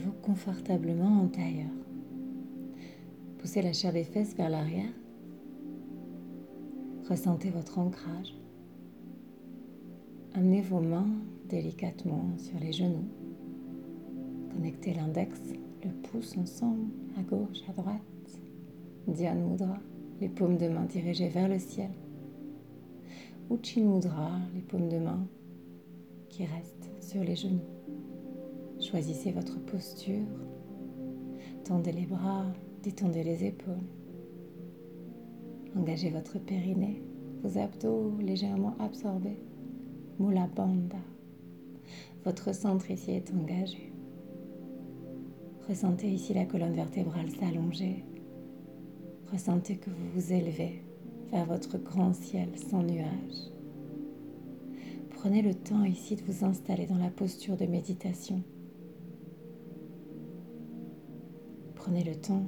Installez-vous confortablement en tailleur. Poussez la chair des fesses vers l'arrière. Ressentez votre ancrage. Amenez vos mains délicatement sur les genoux. Connectez l'index, le pouce ensemble, à gauche, à droite. Dhyan Mudra, les paumes de main dirigées vers le ciel. Uchin Mudra, les paumes de main qui restent sur les genoux. Choisissez votre posture. Tendez les bras, détendez les épaules. Engagez votre périnée, vos abdos légèrement absorbés. Mula Bandha. Votre centre ici est engagé. Ressentez ici la colonne vertébrale s'allonger. Ressentez que vous vous élevez vers votre grand ciel sans nuages. Prenez le temps ici de vous installer dans la posture de méditation. Prenez le temps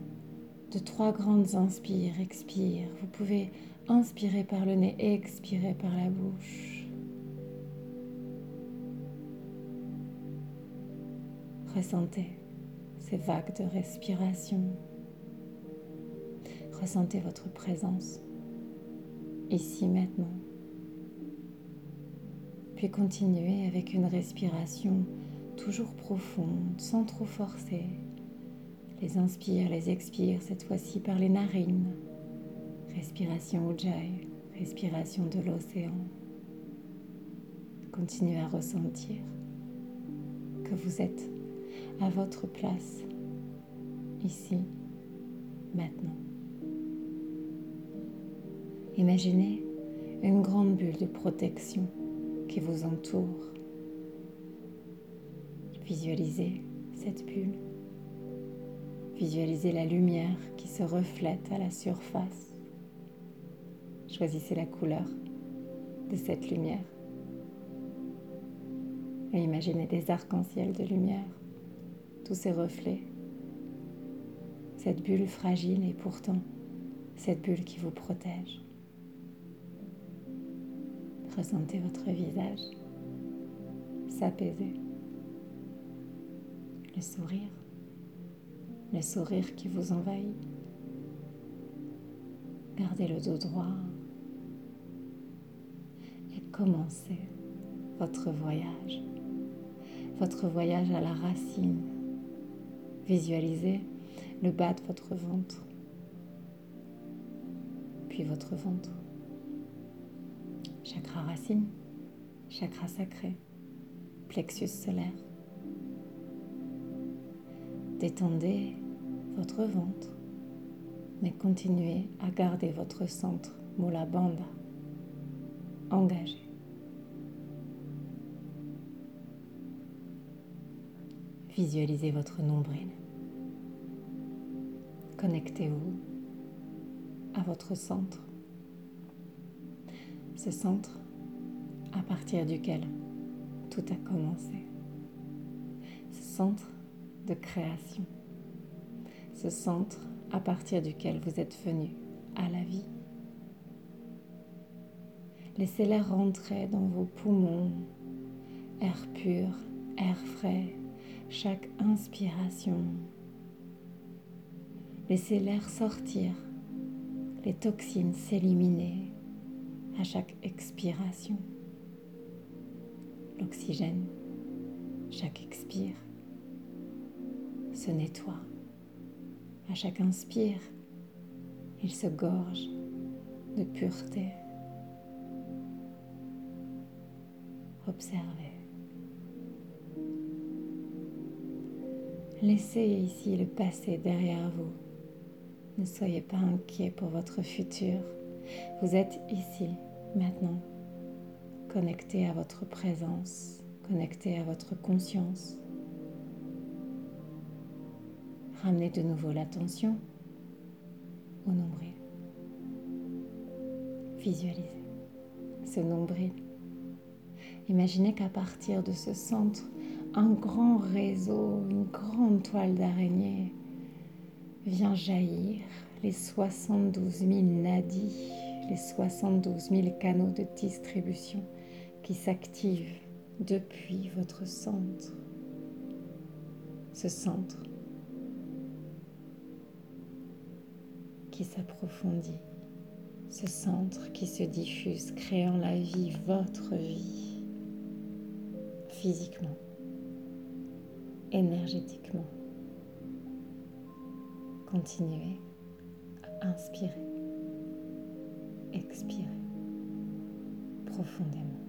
de trois grandes inspires, expires. Vous pouvez inspirer par le nez et expirer par la bouche. Ressentez ces vagues de respiration. Ressentez votre présence ici maintenant. Puis continuez avec une respiration toujours profonde, sans trop forcer. Les inspire, les expire, cette fois-ci par les narines. Respiration Ujjayi, respiration de l'océan. Continuez à ressentir que vous êtes à votre place, ici, maintenant. Imaginez une grande bulle de protection qui vous entoure. Visualisez cette bulle. Visualisez la lumière qui se reflète à la surface. Choisissez la couleur de cette lumière. Et imaginez des arcs-en-ciel de lumière, tous ces reflets. Cette bulle fragile et pourtant cette bulle qui vous protège. Ressentez votre visage s'apaiser. Le sourire, le sourire qui vous envahit. Gardez le dos droit et commencez votre voyage. Votre voyage à la racine. Visualisez le bas de votre ventre, puis votre ventre chakra racine, chakra sacré, plexus solaire. Détendez votre ventre, mais continuez à garder votre centre Mula Bandha engagé. Visualisez votre nombril. Connectez-vous à votre centre ce centre à partir duquel tout a commencé. Ce centre de création. Ce centre à partir duquel vous êtes venu à la vie. Laissez l'air rentrer dans vos poumons, air pur, air frais, chaque inspiration. Laissez l'air sortir, les toxines s'éliminer à chaque expiration. L'oxygène, chaque expire, se nettoie. À chaque inspire, il se gorge de pureté. Observez. Laissez ici le passé derrière vous. Ne soyez pas inquiet pour votre futur. Vous êtes ici, maintenant, connecté à votre présence, connecté à votre conscience. Ramenez de nouveau l'attention au nombril. Visualisez ce nombril. Imaginez qu'à partir de ce centre, un grand réseau, une grande toile d'araignée vient jaillir les 72 000 nadis, les 72 000 canaux de distribution qui s'activent depuis votre centre. ce centre qui s'approfondit, ce centre qui se diffuse, créant la vie, votre vie, physiquement, énergétiquement. Continuez à inspirer, expirer profondément.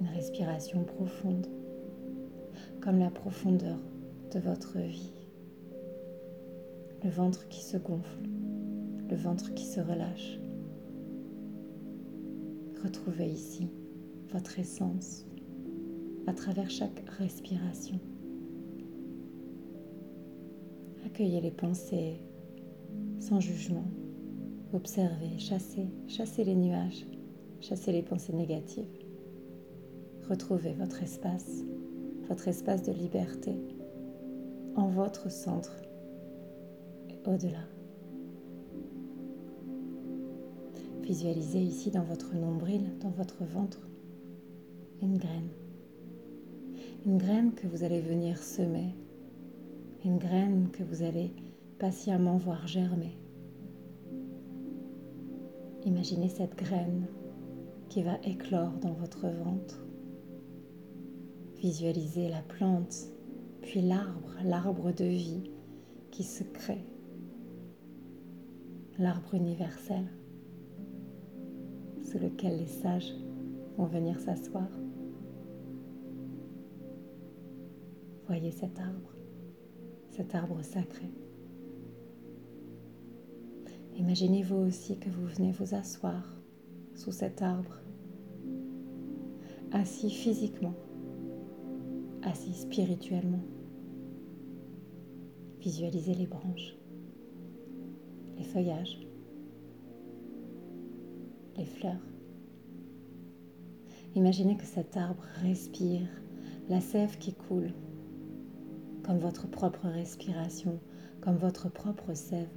Une respiration profonde, comme la profondeur de votre vie. Le ventre qui se gonfle, le ventre qui se relâche. Retrouvez ici votre essence à travers chaque respiration. Accueillez les pensées sans jugement. Observez, chassez, chassez les nuages, chassez les pensées négatives. Retrouvez votre espace, votre espace de liberté en votre centre au-delà. Visualisez ici dans votre nombril, dans votre ventre, une graine. Une graine que vous allez venir semer une graine que vous allez patiemment voir germer. Imaginez cette graine qui va éclore dans votre ventre. Visualisez la plante, puis l'arbre, l'arbre de vie qui se crée, l'arbre universel sous lequel les sages vont venir s'asseoir. Voyez cet arbre cet arbre sacré. Imaginez-vous aussi que vous venez vous asseoir sous cet arbre, assis physiquement, assis spirituellement. Visualisez les branches, les feuillages, les fleurs. Imaginez que cet arbre respire la sève qui coule comme votre propre respiration, comme votre propre sève.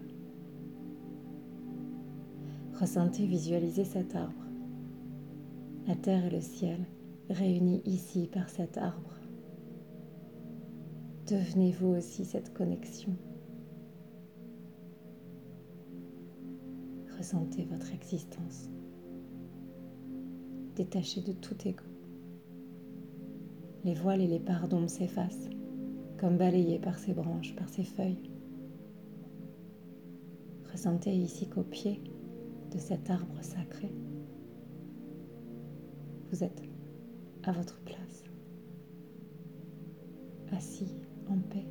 Ressentez, visualisez cet arbre, la terre et le ciel réunis ici par cet arbre. Devenez vous aussi cette connexion. Ressentez votre existence, détachez de tout ego. Les voiles et les pardons s'effacent comme balayé par ses branches, par ses feuilles. Ressentez ici qu'au pied de cet arbre sacré, vous êtes à votre place, assis en paix.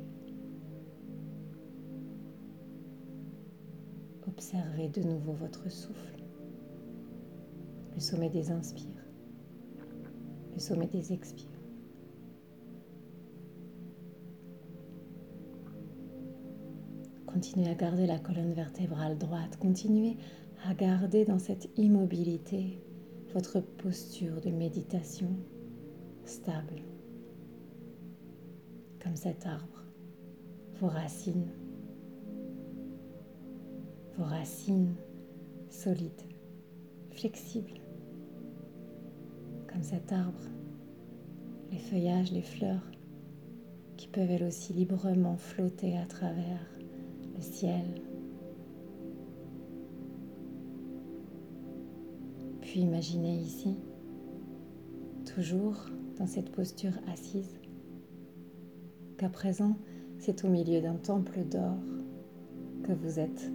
Observez de nouveau votre souffle, le sommet des inspires, le sommet des expires. Continuez à garder la colonne vertébrale droite. Continuez à garder dans cette immobilité votre posture de méditation stable. Comme cet arbre. Vos racines. Vos racines solides, flexibles. Comme cet arbre. Les feuillages, les fleurs qui peuvent elles aussi librement flotter à travers ciel. Puis imaginez ici, toujours dans cette posture assise, qu'à présent c'est au milieu d'un temple d'or que vous êtes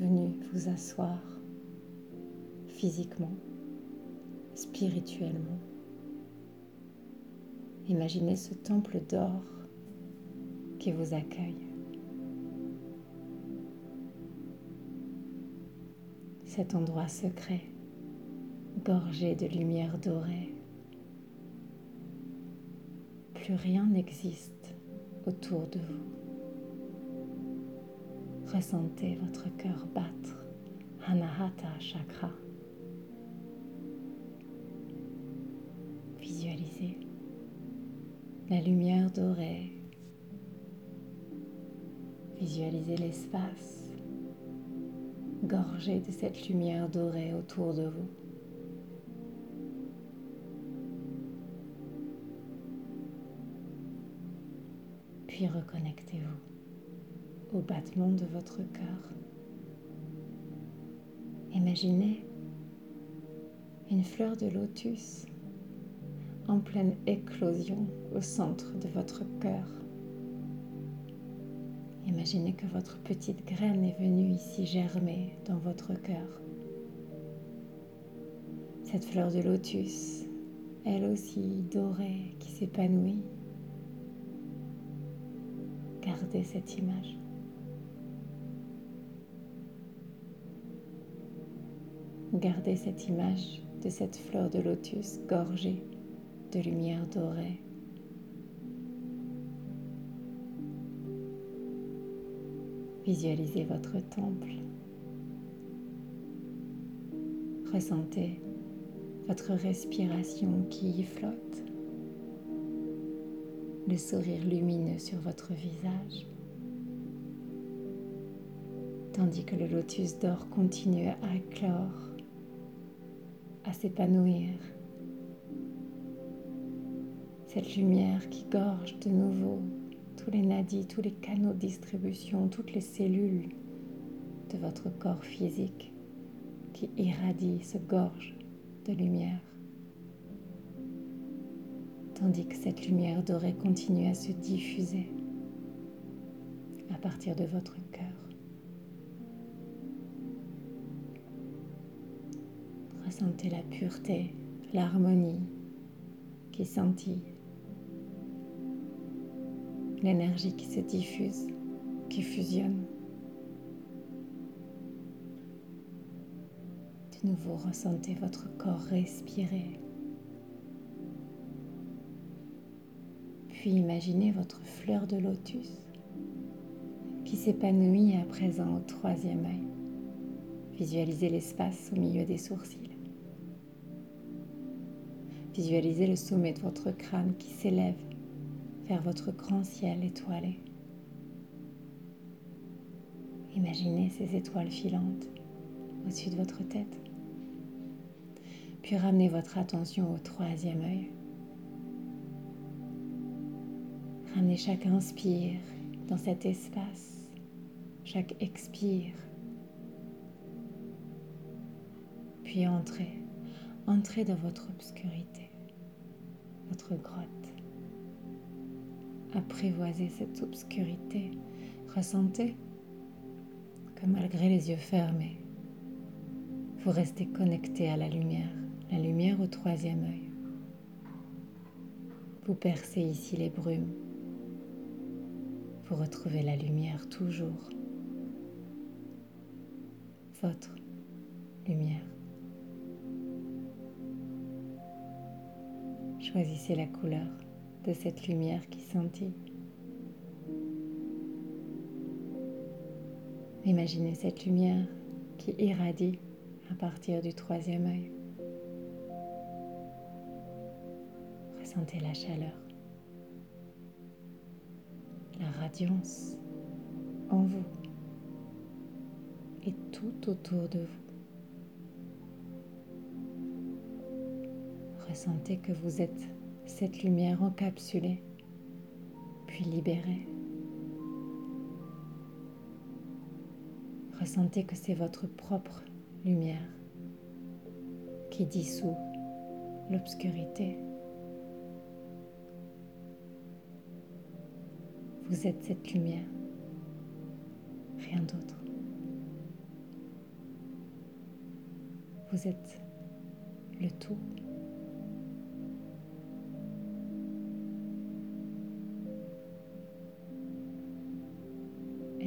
venu vous asseoir physiquement, spirituellement. Imaginez ce temple d'or qui vous accueille. cet endroit secret, gorgé de lumière dorée. Plus rien n'existe autour de vous. Ressentez votre cœur battre, Anahata Chakra. Visualisez la lumière dorée. Visualisez l'espace gorgé de cette lumière dorée autour de vous. Puis reconnectez-vous au battement de votre cœur. Imaginez une fleur de lotus en pleine éclosion au centre de votre cœur. Imaginez que votre petite graine est venue ici germer dans votre cœur. Cette fleur de lotus, elle aussi dorée, qui s'épanouit. Gardez cette image. Gardez cette image de cette fleur de lotus gorgée de lumière dorée. Visualisez votre temple. Ressentez votre respiration qui y flotte, le sourire lumineux sur votre visage, tandis que le lotus d'or continue à éclore, s'épanouir. Cette lumière qui gorge de nouveau tous les nadis, tous les canaux de distribution, toutes les cellules de votre corps physique qui irradie, se gorge de lumière. Tandis que cette lumière dorée continue à se diffuser à partir de votre cœur. Ressentez la pureté, l'harmonie qui scintille l'énergie qui se diffuse, qui fusionne. De nouveau, ressentez votre corps respirer. Puis imaginez votre fleur de lotus qui s'épanouit à présent au troisième œil. Visualisez l'espace au milieu des sourcils. Visualisez le sommet de votre crâne qui s'élève vers votre grand ciel étoilé. Imaginez ces étoiles filantes au-dessus de votre tête. Puis ramenez votre attention au troisième œil. Ramenez chaque inspire dans cet espace, chaque expire. Puis entrez, entrez dans votre obscurité, votre grotte apprivoiser cette obscurité. Ressentez que malgré les yeux fermés, vous restez connecté à la lumière, la lumière au troisième œil. Vous percez ici les brumes. Vous retrouvez la lumière toujours. Votre lumière. Choisissez la couleur de cette lumière qui scintille. Imaginez cette lumière qui irradie à partir du troisième œil. Ressentez la chaleur, la radiance en vous et tout autour de vous. Ressentez que vous êtes cette lumière encapsulée, puis libérée. Ressentez que c'est votre propre lumière qui dissout l'obscurité. Vous êtes cette lumière, rien d'autre. Vous êtes le tout.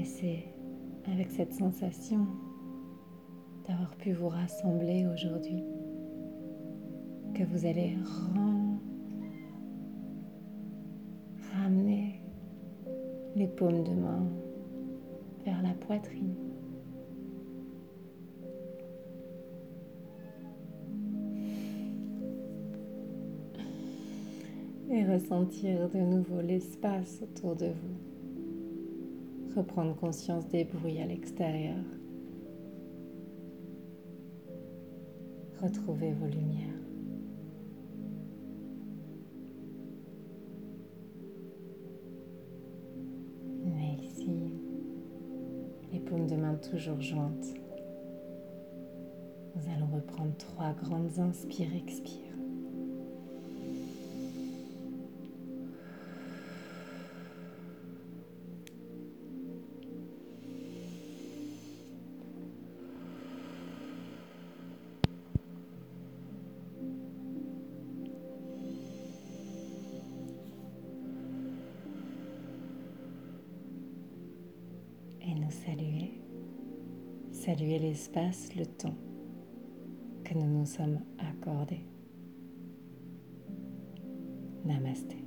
Et c'est avec cette sensation d'avoir pu vous rassembler aujourd'hui que vous allez ramener les paumes de main vers la poitrine. Et ressentir de nouveau l'espace autour de vous reprendre conscience des bruits à l'extérieur. Retrouvez vos lumières. Mais ici, les paumes de main toujours jointes. Nous allons reprendre trois grandes inspires-expires. Saluer l'espace, le temps que nous nous sommes accordés. Namasté.